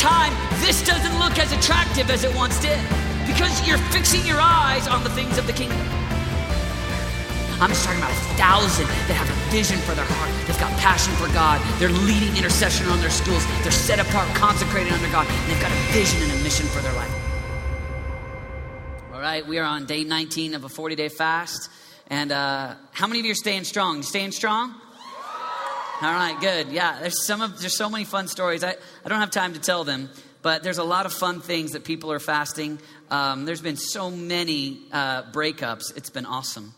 time, this doesn't look as attractive as it once did because you're fixing your eyes on the things of the kingdom. I'm just talking about a thousand that have a vision for their heart. They've got passion for God. They're leading intercession on their schools. They're set apart, consecrated under God. And they've got a vision and a mission for their life. All right, we are on day 19 of a 40 day fast. And uh, how many of you are staying strong? You staying strong? All right, good. Yeah, there's some of there's so many fun stories. I, I don't have time to tell them, but there's a lot of fun things that people are fasting. Um, there's been so many uh, breakups. It's been awesome.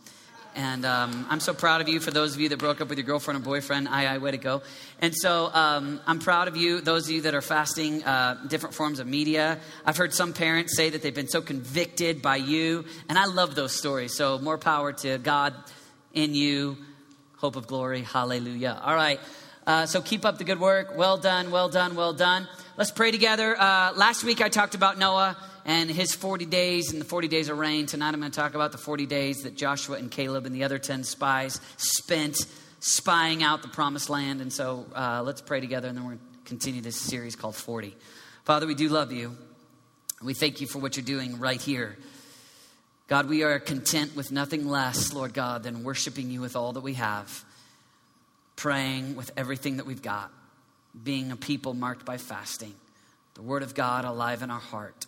And um, I'm so proud of you for those of you that broke up with your girlfriend or boyfriend. Aye, aye, way to go. And so um, I'm proud of you, those of you that are fasting uh, different forms of media. I've heard some parents say that they've been so convicted by you. And I love those stories. So more power to God in you. Hope of glory. Hallelujah. All right. Uh, so keep up the good work. Well done, well done, well done. Let's pray together. Uh, last week I talked about Noah and his 40 days and the 40 days of rain. Tonight I'm going to talk about the 40 days that Joshua and Caleb and the other 10 spies spent spying out the promised land. And so uh, let's pray together and then we're going to continue this series called 40. Father, we do love you. We thank you for what you're doing right here. God, we are content with nothing less, Lord God, than worshiping you with all that we have, praying with everything that we've got, being a people marked by fasting, the Word of God alive in our heart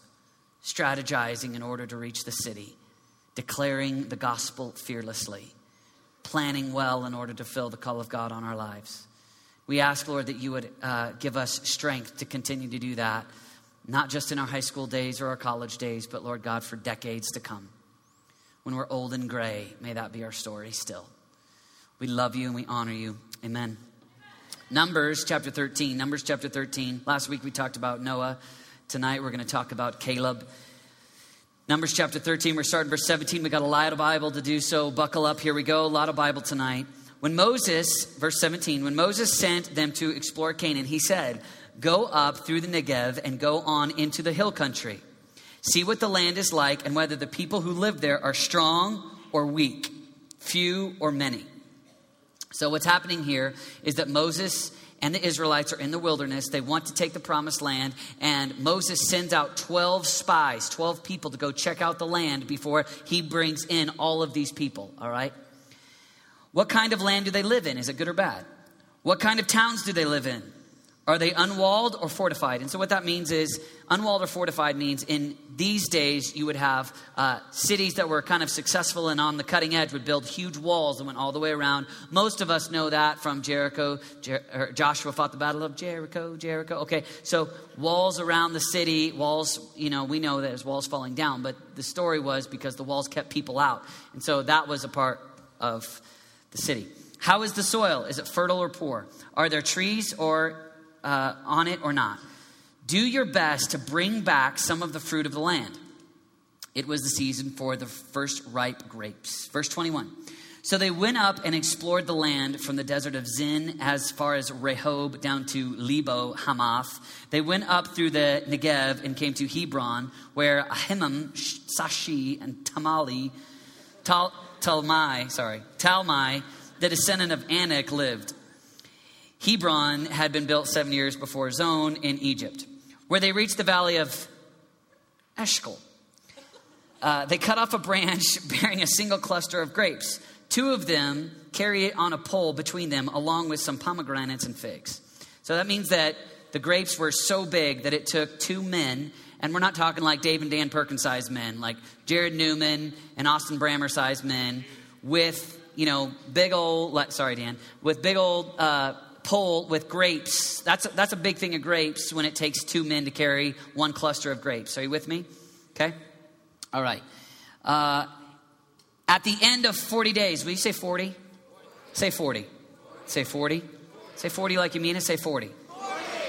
strategizing in order to reach the city, declaring the gospel fearlessly, planning well in order to fill the call of God on our lives. We ask, Lord, that you would uh, give us strength to continue to do that, not just in our high school days or our college days, but, Lord God, for decades to come. When we're old and gray, may that be our story still. We love you and we honor you. Amen. Numbers chapter 13. Numbers chapter 13. Last week we talked about Noah. Tonight we're going to talk about Caleb. Numbers chapter 13, we're starting verse 17. We got a lot of Bible to do, so buckle up. Here we go. A lot of Bible tonight. When Moses, verse 17, when Moses sent them to explore Canaan, he said, Go up through the Negev and go on into the hill country. See what the land is like and whether the people who live there are strong or weak, few or many. So, what's happening here is that Moses and the Israelites are in the wilderness. They want to take the promised land. And Moses sends out 12 spies, 12 people to go check out the land before he brings in all of these people, all right? What kind of land do they live in? Is it good or bad? What kind of towns do they live in? Are they unwalled or fortified? And so, what that means is, unwalled or fortified means in these days you would have uh, cities that were kind of successful and on the cutting edge would build huge walls that went all the way around. Most of us know that from Jericho. Jer- Joshua fought the battle of Jericho, Jericho. Okay, so walls around the city, walls, you know, we know that there's walls falling down, but the story was because the walls kept people out. And so that was a part of the city. How is the soil? Is it fertile or poor? Are there trees or uh, on it or not. Do your best to bring back some of the fruit of the land. It was the season for the first ripe grapes. Verse 21. So they went up and explored the land from the desert of Zin as far as Rehob down to Lebo Hamath. They went up through the Negev and came to Hebron, where Ahiman, Sheshai, and Tamali, Tal, Talmai, sorry, Talmai, the descendant of Anak, lived. Hebron had been built seven years before Zoan in Egypt, where they reached the valley of Eshcol. Uh, they cut off a branch bearing a single cluster of grapes. Two of them carry it on a pole between them, along with some pomegranates and figs. So that means that the grapes were so big that it took two men, and we're not talking like Dave and Dan Perkins sized men, like Jared Newman and Austin Brammer sized men, with you know big old sorry Dan, with big old uh, pole with grapes. That's a, that's a big thing of grapes when it takes two men to carry one cluster of grapes. Are you with me? Okay? All right. Uh, at the end of 40 days, will you say 40? Say 40. Say 40. Say 40 like you mean it. Say 40.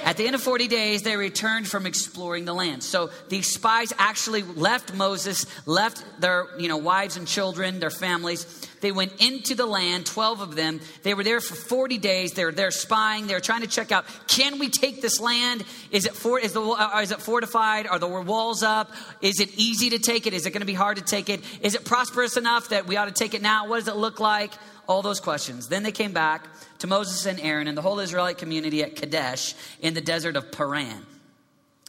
At the end of 40 days, they returned from exploring the land. So these spies actually left Moses, left their you know, wives and children, their families. They went into the land, 12 of them. They were there for 40 days. They were there spying. They were trying to check out can we take this land? Is it, for, is, the, uh, is it fortified? Are the walls up? Is it easy to take it? Is it going to be hard to take it? Is it prosperous enough that we ought to take it now? What does it look like? All those questions. Then they came back to Moses and Aaron and the whole Israelite community at Kadesh in the desert of Paran.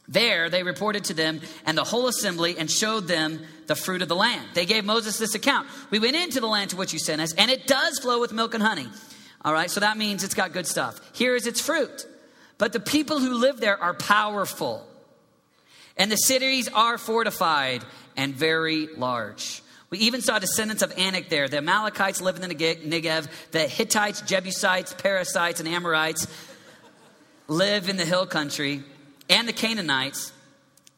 There they reported to them and the whole assembly and showed them the fruit of the land. They gave Moses this account. We went into the land to which you sent us, and it does flow with milk and honey. All right, so that means it's got good stuff. Here is its fruit. But the people who live there are powerful, and the cities are fortified and very large. We even saw descendants of Anak there. The Amalekites living in the Negev, the Hittites, Jebusites, Perizzites, and Amorites live in the hill country and the Canaanites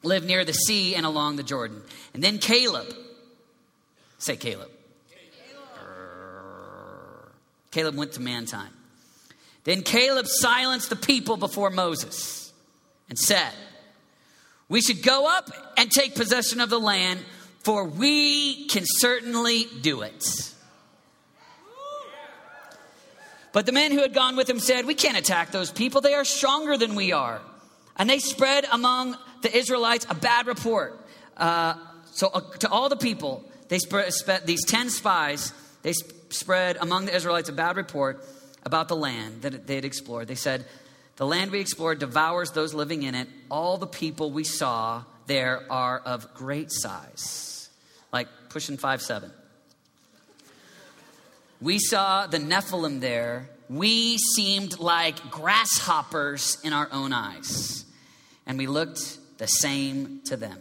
lived near the sea and along the Jordan. And then Caleb, say Caleb. Caleb, Caleb went to man time. Then Caleb silenced the people before Moses and said, We should go up and take possession of the land, for we can certainly do it. But the men who had gone with him said, We can't attack those people. They are stronger than we are. And they spread among the Israelites a bad report. Uh, so, uh, to all the people, they spread, spread, these 10 spies, they sp- spread among the Israelites a bad report about the land that they had explored. They said, The land we explored devours those living in it. All the people we saw there are of great size, like pushing five seven. We saw the Nephilim there. We seemed like grasshoppers in our own eyes and we looked the same to them.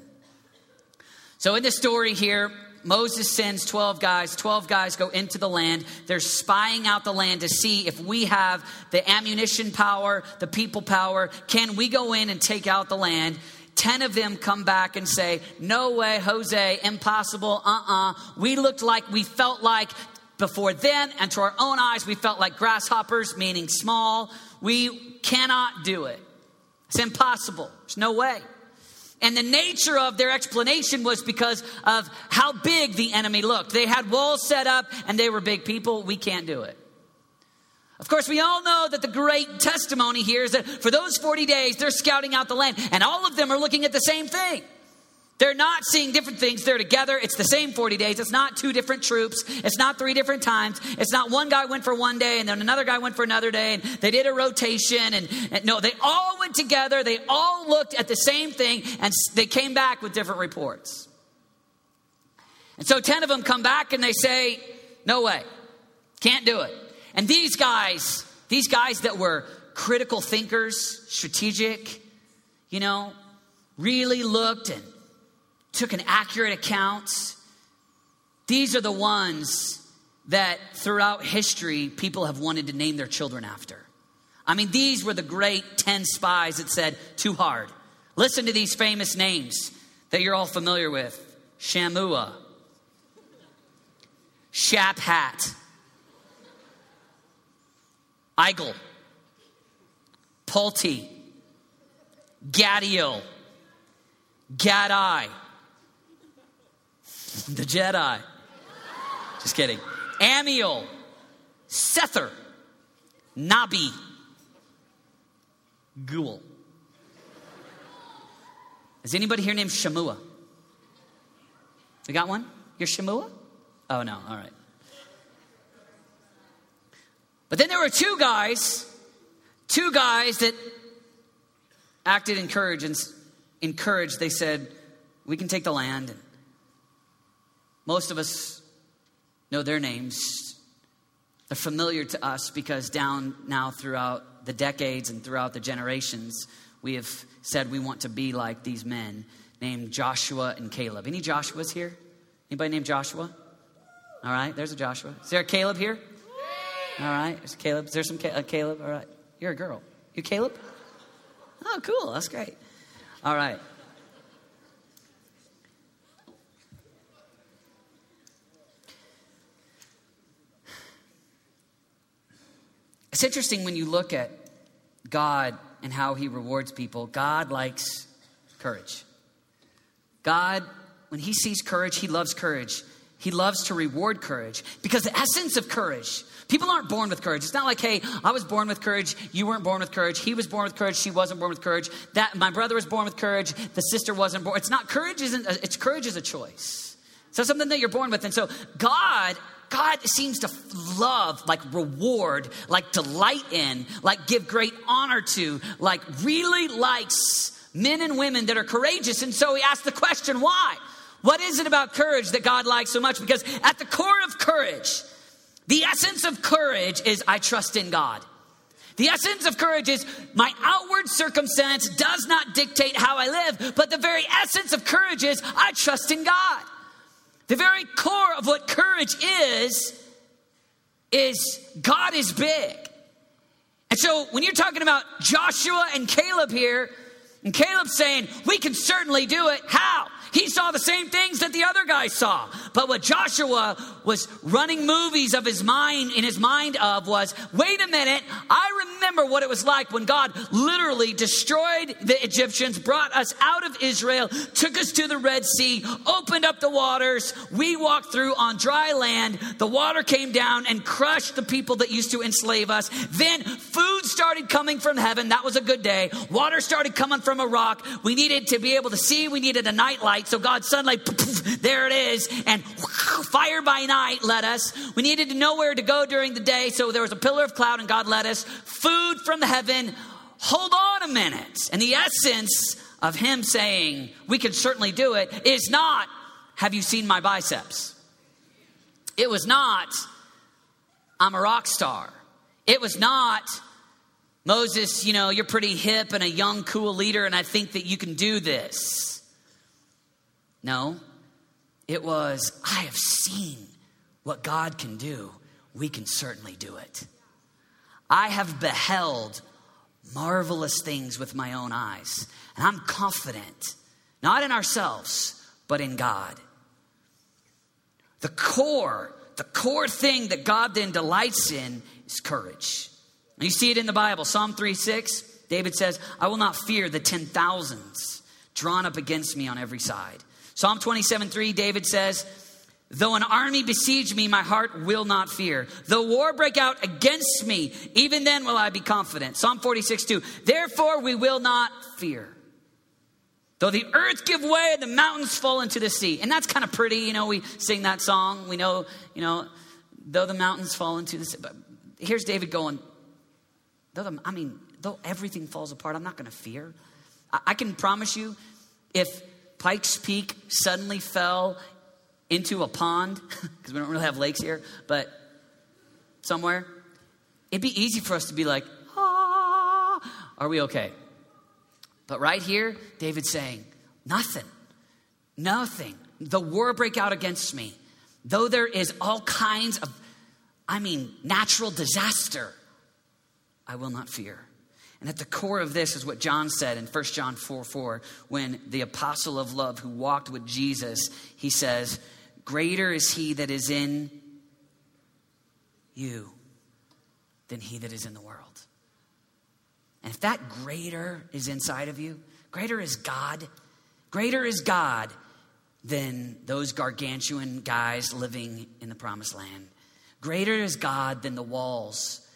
So, in the story here, Moses sends 12 guys. 12 guys go into the land. They're spying out the land to see if we have the ammunition power, the people power. Can we go in and take out the land? 10 of them come back and say, No way, Jose, impossible, uh uh-uh. uh. We looked like, we felt like before then, and to our own eyes, we felt like grasshoppers, meaning small. We cannot do it. It's impossible. There's no way. And the nature of their explanation was because of how big the enemy looked. They had walls set up and they were big people. We can't do it. Of course, we all know that the great testimony here is that for those 40 days, they're scouting out the land, and all of them are looking at the same thing. They're not seeing different things. They're together. It's the same 40 days. It's not two different troops. It's not three different times. It's not one guy went for one day and then another guy went for another day and they did a rotation. And, and no, they all went together. They all looked at the same thing and they came back with different reports. And so 10 of them come back and they say, No way. Can't do it. And these guys, these guys that were critical thinkers, strategic, you know, really looked and took an accurate account. These are the ones that throughout history people have wanted to name their children after. I mean, these were the great 10 spies that said, too hard. Listen to these famous names that you're all familiar with Shammua, Shaphat, Igal, Palti, Gaddiel, Gaddai, the Jedi. Just kidding. Ammiel, Sethur, Nahbi, Ghoul. Is anybody here named Shammua? We got one? You're Shammua? Oh, no. All right. But then there were two guys, two guys that acted in courage and encouraged. They said, We can take the land. Most of us know their names. They're familiar to us because down now throughout the decades and throughout the generations, we have said we want to be like these men named Joshua and Caleb. Any Joshuas here? Anybody named Joshua? All right, there's a Joshua. Is there a Caleb here? All right, there's Caleb. Is there some Caleb? All right, you're a girl. You Caleb? Oh, cool. That's great. All right. It's interesting when you look at God and how he rewards people. God likes courage. God, when he sees courage, he loves courage. He loves to reward courage because the essence of courage, people aren't born with courage. It's not like, hey, I was born with courage, you weren't born with courage, he was born with courage, she wasn't born with courage. That my brother was born with courage, the sister wasn't born. It's not courage isn't it's courage is a choice. So something that you're born with. And so God God seems to love, like reward, like delight in, like give great honor to, like really likes men and women that are courageous. And so he asked the question, why? What is it about courage that God likes so much? Because at the core of courage, the essence of courage is I trust in God. The essence of courage is my outward circumstance does not dictate how I live, but the very essence of courage is I trust in God. The very core of what courage is, is God is big. And so when you're talking about Joshua and Caleb here, and Caleb's saying, we can certainly do it. How? He saw the same things that the other guy saw. But what Joshua was running movies of his mind, in his mind of was, wait a minute, I remember what it was like when God literally destroyed the Egyptians, brought us out of Israel, took us to the Red Sea, opened up the waters. We walked through on dry land. The water came down and crushed the people that used to enslave us. Then food started coming from heaven. That was a good day. Water started coming from a rock. We needed to be able to see. We needed a night So God suddenly, there it is, and fire by night led us. We needed to know where to go during the day, so there was a pillar of cloud, and God led us. Food from the heaven. Hold on a minute. And the essence of Him saying, we can certainly do it, is not, have you seen my biceps? It was not, I'm a rock star. It was not, Moses, you know, you're pretty hip and a young, cool leader, and I think that you can do this. No, it was, I have seen what God can do. We can certainly do it. I have beheld marvelous things with my own eyes, and I'm confident, not in ourselves, but in God. The core, the core thing that God then delights in is courage. You see it in the Bible, Psalm 3 6. David says, I will not fear the ten thousands drawn up against me on every side. Psalm 27 3, David says, Though an army besiege me, my heart will not fear. Though war break out against me, even then will I be confident. Psalm 46 2, Therefore we will not fear. Though the earth give way and the mountains fall into the sea. And that's kind of pretty, you know, we sing that song. We know, you know, though the mountains fall into the sea. But here's David going, though the, I mean, though everything falls apart, I'm not going to fear. I, I can promise you, if Pikes Peak suddenly fell into a pond, because we don't really have lakes here, but somewhere, it'd be easy for us to be like, ah, are we okay? But right here, David's saying, nothing, nothing. The war break out against me. Though there is all kinds of, I mean, natural disaster, I will not fear. And at the core of this is what John said in 1 John 4 4, when the apostle of love who walked with Jesus, he says, Greater is he that is in you than he that is in the world. And if that greater is inside of you, greater is God, greater is God than those gargantuan guys living in the promised land. Greater is God than the walls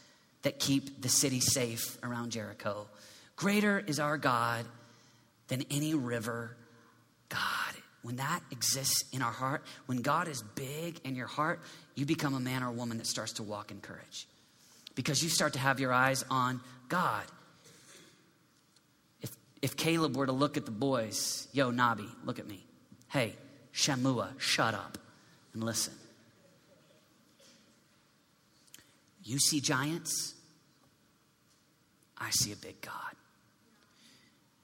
that keep the city safe around Jericho. Greater is our God than any river. God, when that exists in our heart, when God is big in your heart, you become a man or a woman that starts to walk in courage because you start to have your eyes on God. If, if Caleb were to look at the boys, yo, Nahbi, look at me. Hey, Shammua, shut up and listen. You see giants, I see a big God.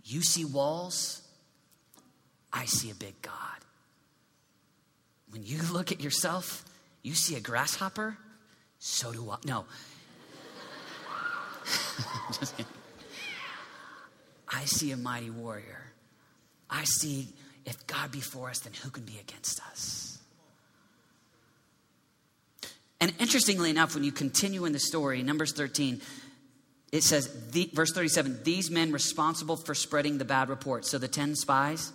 You see walls, I see a big God. When you look at yourself, you see a grasshopper, so do I. No. I see a mighty warrior. I see if God be for us, then who can be against us? And interestingly enough, when you continue in the story, Numbers 13, it says, the, verse 37, these men responsible for spreading the bad report. So the 10 spies,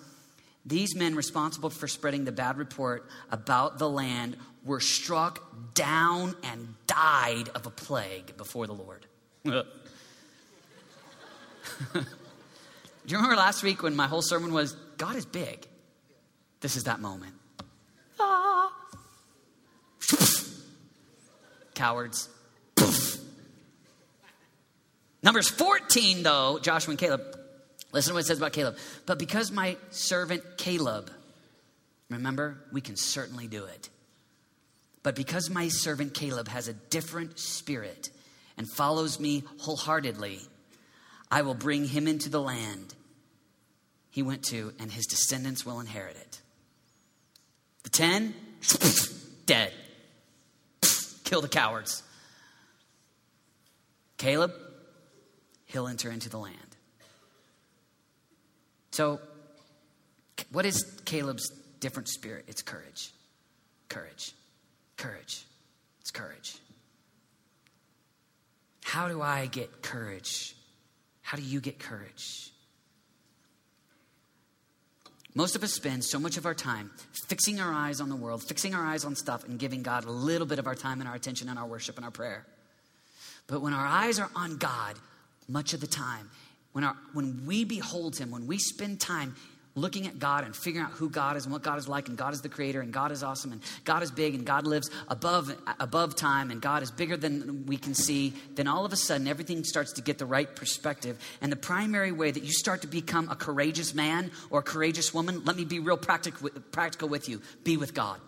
these men responsible for spreading the bad report about the land were struck down and died of a plague before the Lord. Do you remember last week when my whole sermon was, God is big? This is that moment. Ah. Cowards. Numbers 14, though, Joshua and Caleb, Listen to what it says about Caleb. But because my servant Caleb, remember, we can certainly do it. But because my servant Caleb has a different spirit and follows me wholeheartedly, I will bring him into the land he went to, and his descendants will inherit it. The ten, dead. Kill the cowards. Caleb, he'll enter into the land. So, what is Caleb's different spirit? It's courage. Courage. Courage. It's courage. How do I get courage? How do you get courage? Most of us spend so much of our time fixing our eyes on the world, fixing our eyes on stuff, and giving God a little bit of our time and our attention and our worship and our prayer. But when our eyes are on God, much of the time, when, our, when we behold Him, when we spend time looking at God and figuring out who God is and what God is like, and God is the creator, and God is awesome, and God is big, and God lives above, above time, and God is bigger than we can see, then all of a sudden everything starts to get the right perspective. And the primary way that you start to become a courageous man or a courageous woman, let me be real practical, practical with you be with God.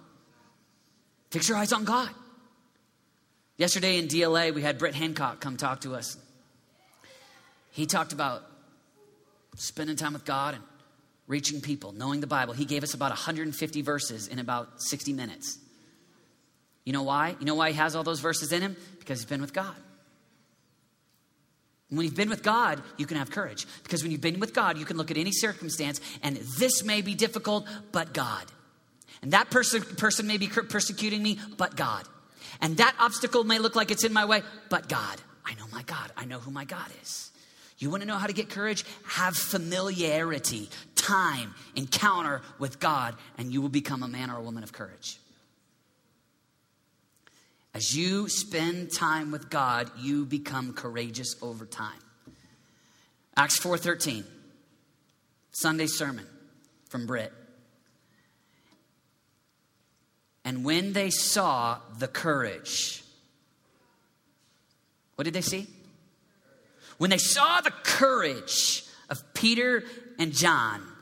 Fix your eyes on God. Yesterday in DLA, we had Brett Hancock come talk to us. He talked about spending time with God and reaching people, knowing the Bible. He gave us about 150 verses in about 60 minutes. You know why? You know why he has all those verses in him? Because he's been with God. when you've been with God, you can have courage. Because when you've been with God, you can look at any circumstance and this may be difficult, but God. And that person, person may be persecuting me, but God. And that obstacle may look like it's in my way, but God. I know my God. I know who my God is. You want to know how to get courage? Have familiarity, time, encounter with God, and you will become a man or a woman of courage. As you spend time with God, you become courageous over time. Acts 4:13. Sunday sermon from Britt. And when they saw the courage, what did they see? When they saw the courage of Peter and John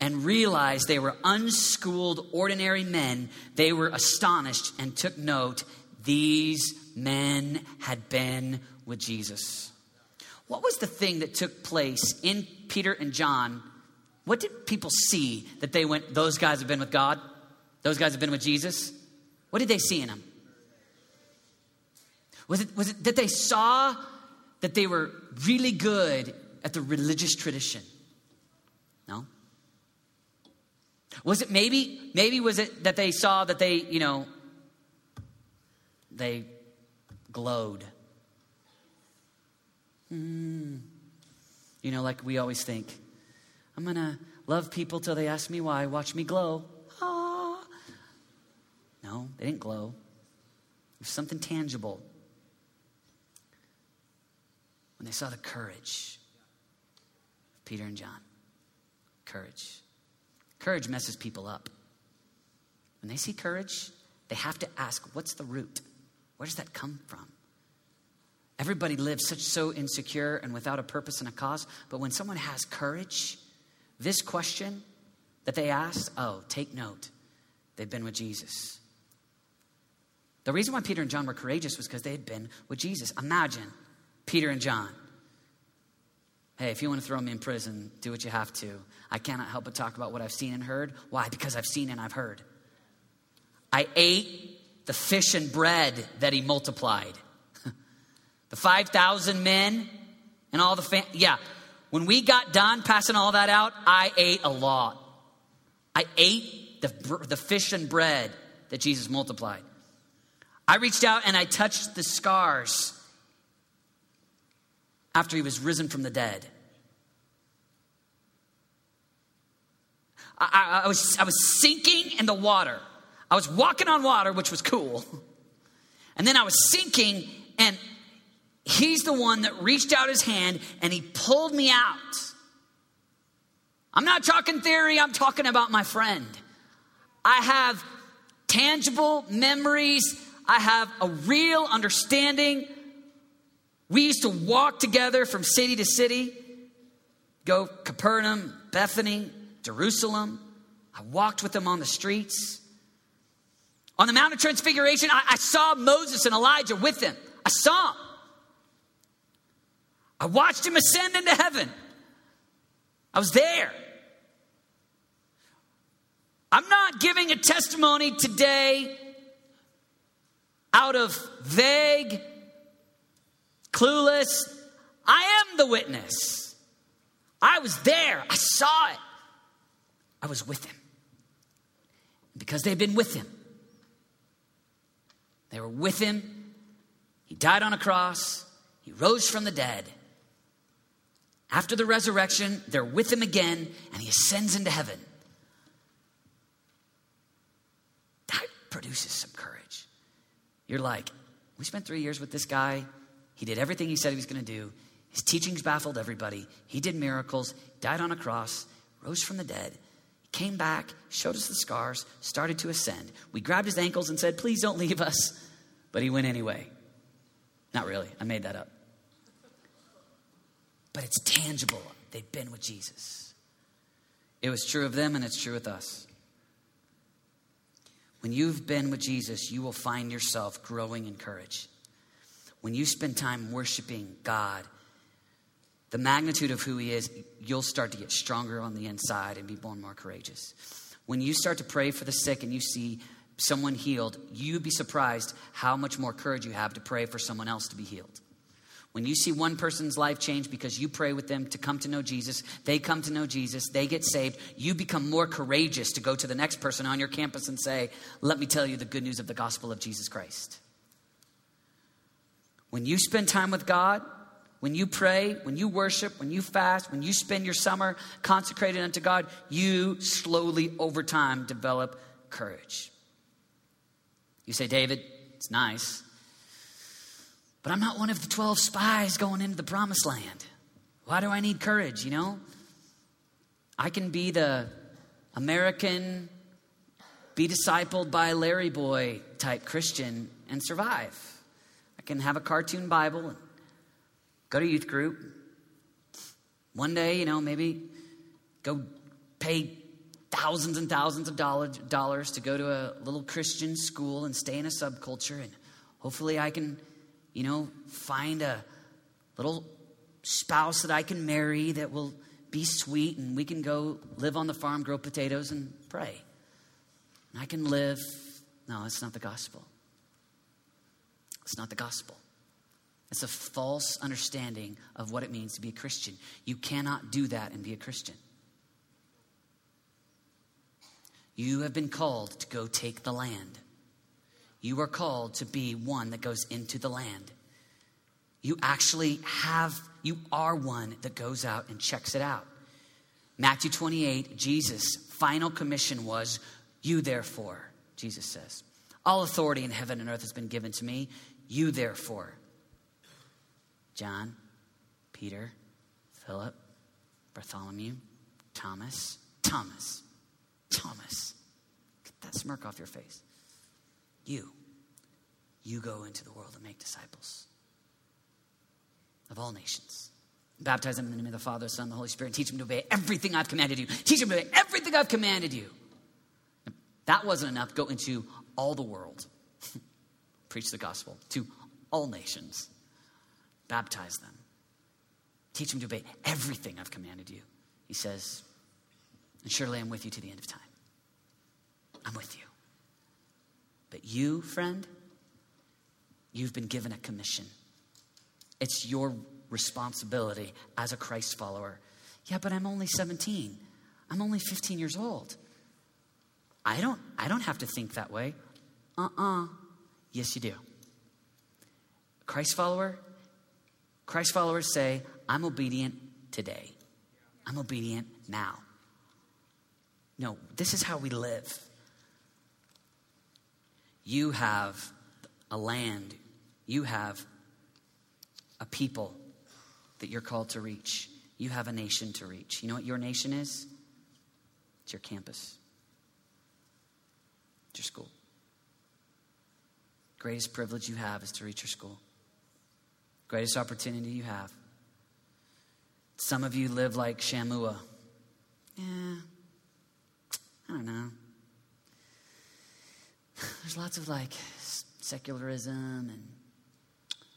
and realized they were unschooled, ordinary men, they were astonished and took note these men had been with Jesus. What was the thing that took place in Peter and John? What did people see that they went, those guys have been with God? Those guys have been with Jesus? What did they see in them? Was it, was it that they saw that they were really good at the religious tradition? No. Was it maybe, maybe was it that they saw that they, you know, they glowed? Mm. You know, like we always think, I'm going to love people till they ask me why, watch me glow. Ah. No, they didn't glow. There's something tangible when they saw the courage of Peter and John. Courage. Courage messes people up. When they see courage, they have to ask, what's the root? Where does that come from? Everybody lives such so insecure and without a purpose and a cause, but when someone has courage, this question that they ask, oh, take note. They've been with Jesus. The reason why Peter and John were courageous was because they had been with Jesus. Imagine Peter and John. Hey, if you want to throw me in prison, do what you have to. I cannot help but talk about what I've seen and heard. Why? Because I've seen and I've heard. I ate the fish and bread that he multiplied. the 5,000 men and all the fam- yeah. When we got done passing all that out, I ate a lot. I ate the, the fish and bread that Jesus multiplied. I reached out and I touched the scars after he was risen from the dead. I, I, I, was, I was sinking in the water. I was walking on water, which was cool. And then I was sinking, and he's the one that reached out his hand and he pulled me out. I'm not talking theory, I'm talking about my friend. I have tangible memories, I have a real understanding we used to walk together from city to city, go Capernaum, Bethany, Jerusalem. I walked with them on the streets. On the Mount of Transfiguration, I, I saw Moses and Elijah with them. I saw him. I watched him ascend into heaven. I was there. I'm not giving a testimony today out of vague, clueless. I am the witness. I was there. I saw it. I was with him. Because they've been with him, they were with him. He died on a cross, he rose from the dead. After the resurrection, they're with him again, and he ascends into heaven. That produces some courage. You're like, we spent three years with this guy. He did everything he said he was going to do. His teachings baffled everybody. He did miracles, died on a cross, rose from the dead, came back, showed us the scars, started to ascend. We grabbed his ankles and said, Please don't leave us. But he went anyway. Not really, I made that up but it's tangible. They've been with Jesus. It was true of them, and it's true with us. When you've been with Jesus, you will find yourself growing in courage. When you spend time worshiping God, the magnitude of who He is, you'll start to get stronger on the inside and be and more courageous. When you start to pray for the sick and you see someone healed, you'd be surprised how much more courage you have to pray for someone else to be healed. When you see one person's life change because you pray with them to come to know Jesus, they come to know Jesus, they get saved, you become more courageous to go to the next person on your campus and say, Let me tell you the good news of the gospel of Jesus Christ. When you spend time with God, when you pray, when you worship, when you fast, when you spend your summer consecrated unto God, you slowly over time develop courage. You say, David, it's nice. But I'm not one of the 12 spies going into the promised land. Why do I need courage, you know? I can be the American, be discipled by Larry Boy type Christian and survive. Can have a cartoon Bible and go to youth group. One day, you know, maybe go pay thousands and thousands of dollars to go to a little Christian school and stay in a subculture. And hopefully I can you know, find a little spouse that I can marry that will be sweet and we can go live on the farm, grow potatoes, and pray. And I can live. No, it's not the gospel. It's not the gospel. It's a false understanding of what it means to be a Christian. You cannot do that and be a Christian. You have been called to go take the land. You are called to be one that goes into the land. You actually have, you are one that goes out and checks it out. Matthew 28, Jesus' final commission was, You therefore, Jesus says, all authority in heaven and earth has been given to me. You therefore, John, Peter, Philip, Bartholomew, Thomas, Thomas, Thomas. Get that smirk off your face. You, you go into the world and make disciples of all nations. Baptize them in the name of the Father, Son, and the Holy Spirit. Teach them to obey everything I've commanded you. Teach them to obey everything I've commanded you. that wasn't enough. Go into all the world. Preach the gospel to all nations. Baptize them. Teach them to obey everything I've commanded you. He says, and surely I'm with you to the end of time. I'm with you. But you, friend, you've been given a commission. It's your responsibility as a Christ follower. Yeah, but I'm only 17. I'm only 15 years old. I don't I don't have to think that way. Uh-uh. Yes, you do. Christ follower, Christ followers say, I'm obedient today. I'm obedient now. No, this is how we live. You have a land, you have a people that you're called to reach. You have a nation to reach. You know what your nation is? It's your campus, it's your school. Greatest privilege you have is to reach your school. Greatest opportunity you have. Some of you live like Shammua. Yeah, I don't know. There's lots of like secularism and,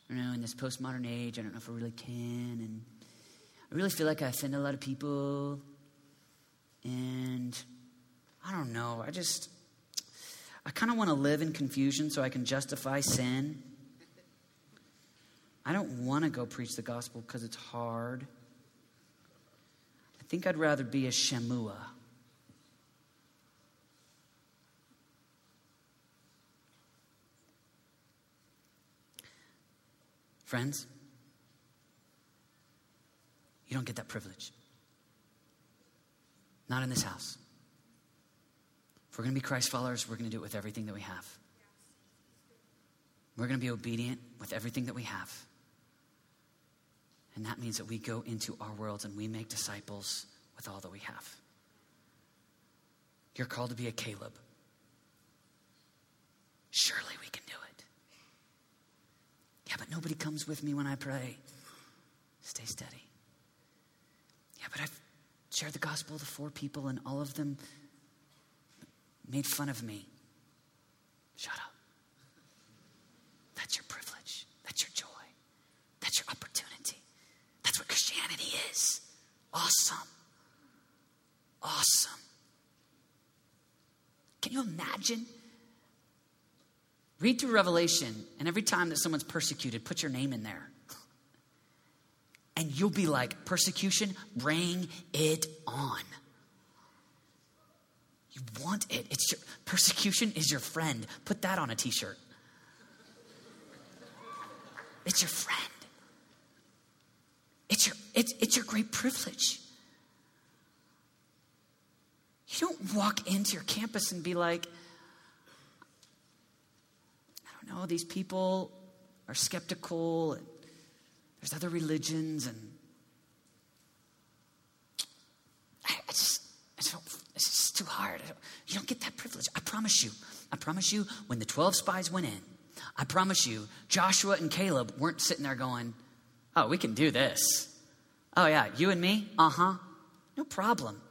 you know, in this postmodern age, I don't know if I really can. And I really feel like I offend a lot of people. And I don't know. I just, I kind of want to live in confusion so I can justify sin. I don't want to go preach the gospel because it's hard. I think I'd rather be a Shammua. Friends, you don't get that privilege. Not in this house. We're going to be Christ followers, we're going to do it with everything that we have. We're going to be obedient with everything that we have. And that means that we go into our worlds and we make disciples with all that we have. You're called to be a Caleb. Surely we can do it. Yeah, but nobody comes with me when I pray. Stay steady. Yeah, but I've shared the gospel to four people and all of them made fun of me. Shut up. That's your privilege. That's your joy. That's your opportunity. That's what Christianity is. Awesome. Awesome. Can you imagine? Read through Revelation, and every time that someone's persecuted, put your name in there. And you'll be like, persecution, bring it on. You want it. It's your persecution is your friend. Put that on a t-shirt. It's your friend. It's your it's, it's your great privilege. You don't walk into your campus and be like, I don't know, these people are skeptical. And there's other religions, and I, I just, I just don't, it's just too hard. You don't get that privilege. I promise you. I promise you, when the 12 spies went in, I promise you, Joshua and Caleb weren't sitting there going, Oh, we can do this. Oh, yeah, you and me? Uh huh. No problem.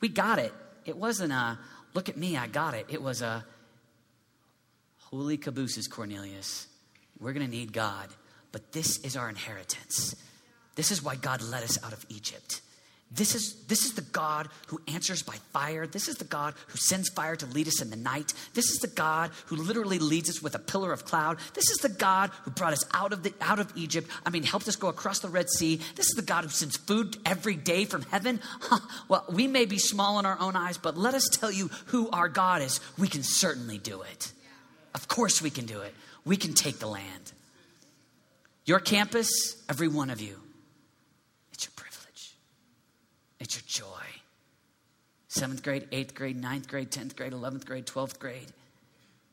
We got it. It wasn't a, look at me, I got it. It was a, holy cabooses, Cornelius. We're going to need God, but this is our inheritance. This is why God led us out of Egypt. This is, this is the God who answers by fire. This is the God who sends fire to lead us in the night. This is the God who literally leads us with a pillar of cloud. This is the God who brought us out of, the, out of Egypt. I mean, helped us go across the Red Sea. This is the God who sends food every day from heaven. Well, we may be small in our own eyes, but let us tell you who our God is. We can certainly do it. Of course, we can do it. We can take the land. Your campus, every one of you, it's your joy. Seventh grade, eighth grade, ninth grade, 10th grade, 11th grade, 12th grade.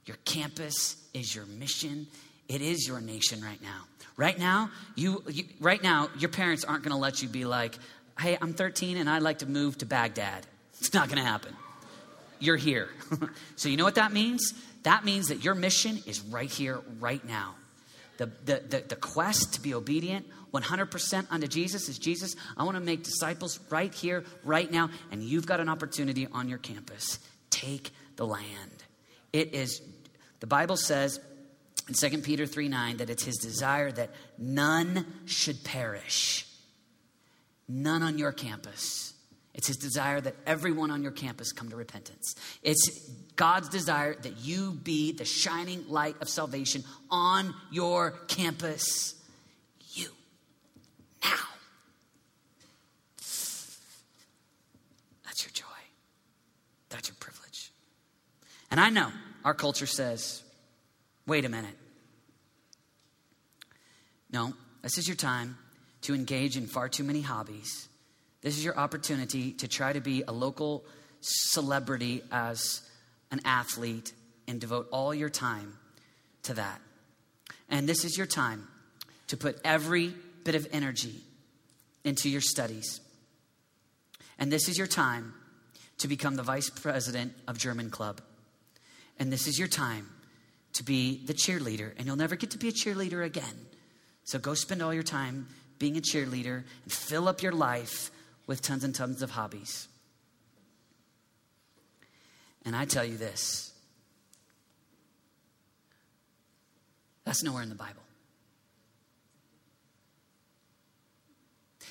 Your campus is your mission. It is your nation right now. Right now, you, you right now, your parents aren't going to let you be like, "Hey, I'm 13 and I'd like to move to Baghdad." It's not going to happen. You're here. so you know what that means? That means that your mission is right here, right now. The, the, the, the quest to be obedient 100% unto Jesus is Jesus, I want to make disciples right here, right now, and you've got an opportunity on your campus. Take the land. It is, the Bible says in 2 Peter 3 9 that it's his desire that none should perish. None on your campus. It's his desire that everyone on your campus come to repentance. It's God's desire that you be the shining light of salvation on your campus. You. Now. That's your joy. That's your privilege. And I know our culture says, wait a minute. No, this is your time to engage in far too many hobbies. This is your opportunity to try to be a local celebrity as an athlete and devote all your time to that. And this is your time to put every bit of energy into your studies. And this is your time to become the vice president of German Club. And this is your time to be the cheerleader, and you'll never get to be a cheerleader again. So go spend all your time being a cheerleader and fill up your life with tons and tons of hobbies. And I tell you this that's nowhere in the Bible.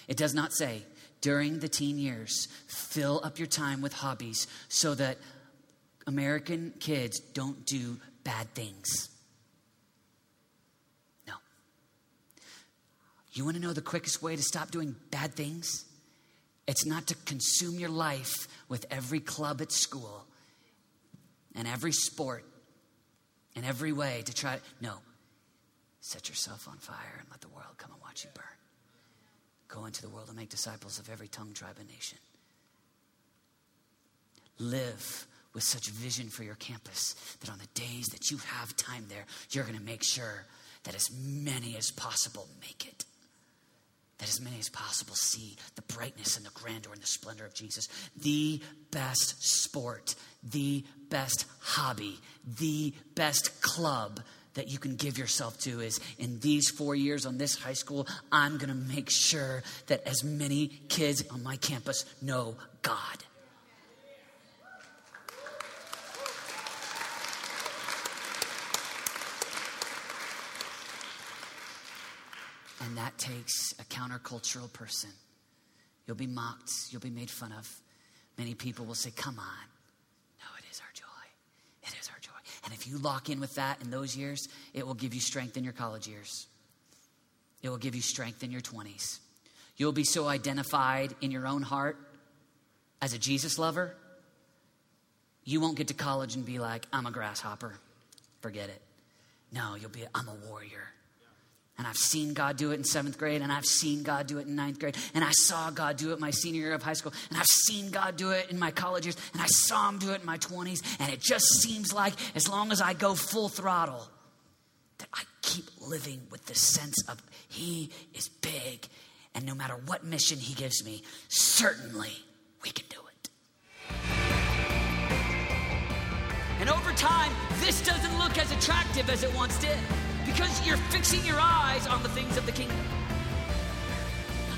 It does not say, during the teen years, fill up your time with hobbies so that American kids don't do bad things. No. You want to know the quickest way to stop doing bad things? It's not to consume your life with every club at school and every sport and every way to try. No. Set yourself on fire and let the world come and watch you burn. Go into the world and make disciples of every tongue, tribe, and nation. Live with such vision for your campus that on the days that you have time there, you're going to make sure that as many as possible make it. That as many as possible see the brightness and the grandeur and the splendor of Jesus. The best sport, the best hobby, the best club that you can give yourself to is in these four years on this high school, I'm going to make sure that as many kids on my campus know God. And that takes a countercultural person. You'll be mocked, you'll be made fun of. Many people will say, Come on. No, it is our joy. It is our joy. And if you lock in with that in those years, it will give you strength in your college years. It will give you strength in your 20s. You'll be so identified in your own heart as a Jesus lover, you won't get to college and be like, I'm a grasshopper. Forget it. No, you'll be, I'm a warrior. And I've seen God do it in seventh grade, and I've seen God do it in ninth grade, and I saw God do it my senior year of high school, and I've seen God do it in my college years, and I saw Him do it in my 20s, and it just seems like as long as I go full throttle, that I keep living with the sense of He is big, and no matter what mission He gives me, certainly we can do it. And over time, this doesn't look as attractive as it once did because you're fixing your eyes on the things of the kingdom.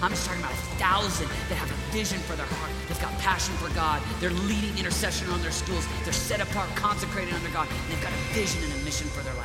I'm just talking about a thousand that have a vision for their heart. They've got passion for God. They're leading intercession on their schools. They're set apart, consecrated under God. They've got a vision and a mission for their life.